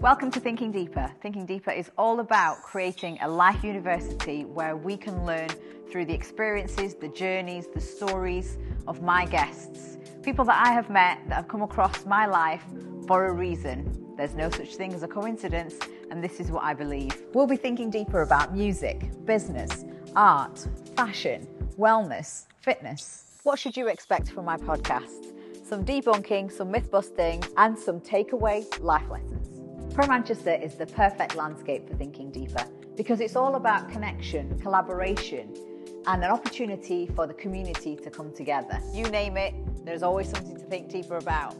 Welcome to Thinking Deepa. Thinking Deepa is all about creating a life university where we can learn through the experiences, the journeys, the stories of my guests. People that I have met that have come across my life for a reason. There's no such thing as a coincidence, and this is what I believe. We'll be thinking deeper about music, business, art, fashion, wellness, fitness. What should you expect from my podcast? Some debunking, some myth busting, and some takeaway life lessons. Pro Manchester is the perfect landscape for thinking deeper because it's all about connection, collaboration, and an opportunity for the community to come together. You name it, there's always something to think deeper about.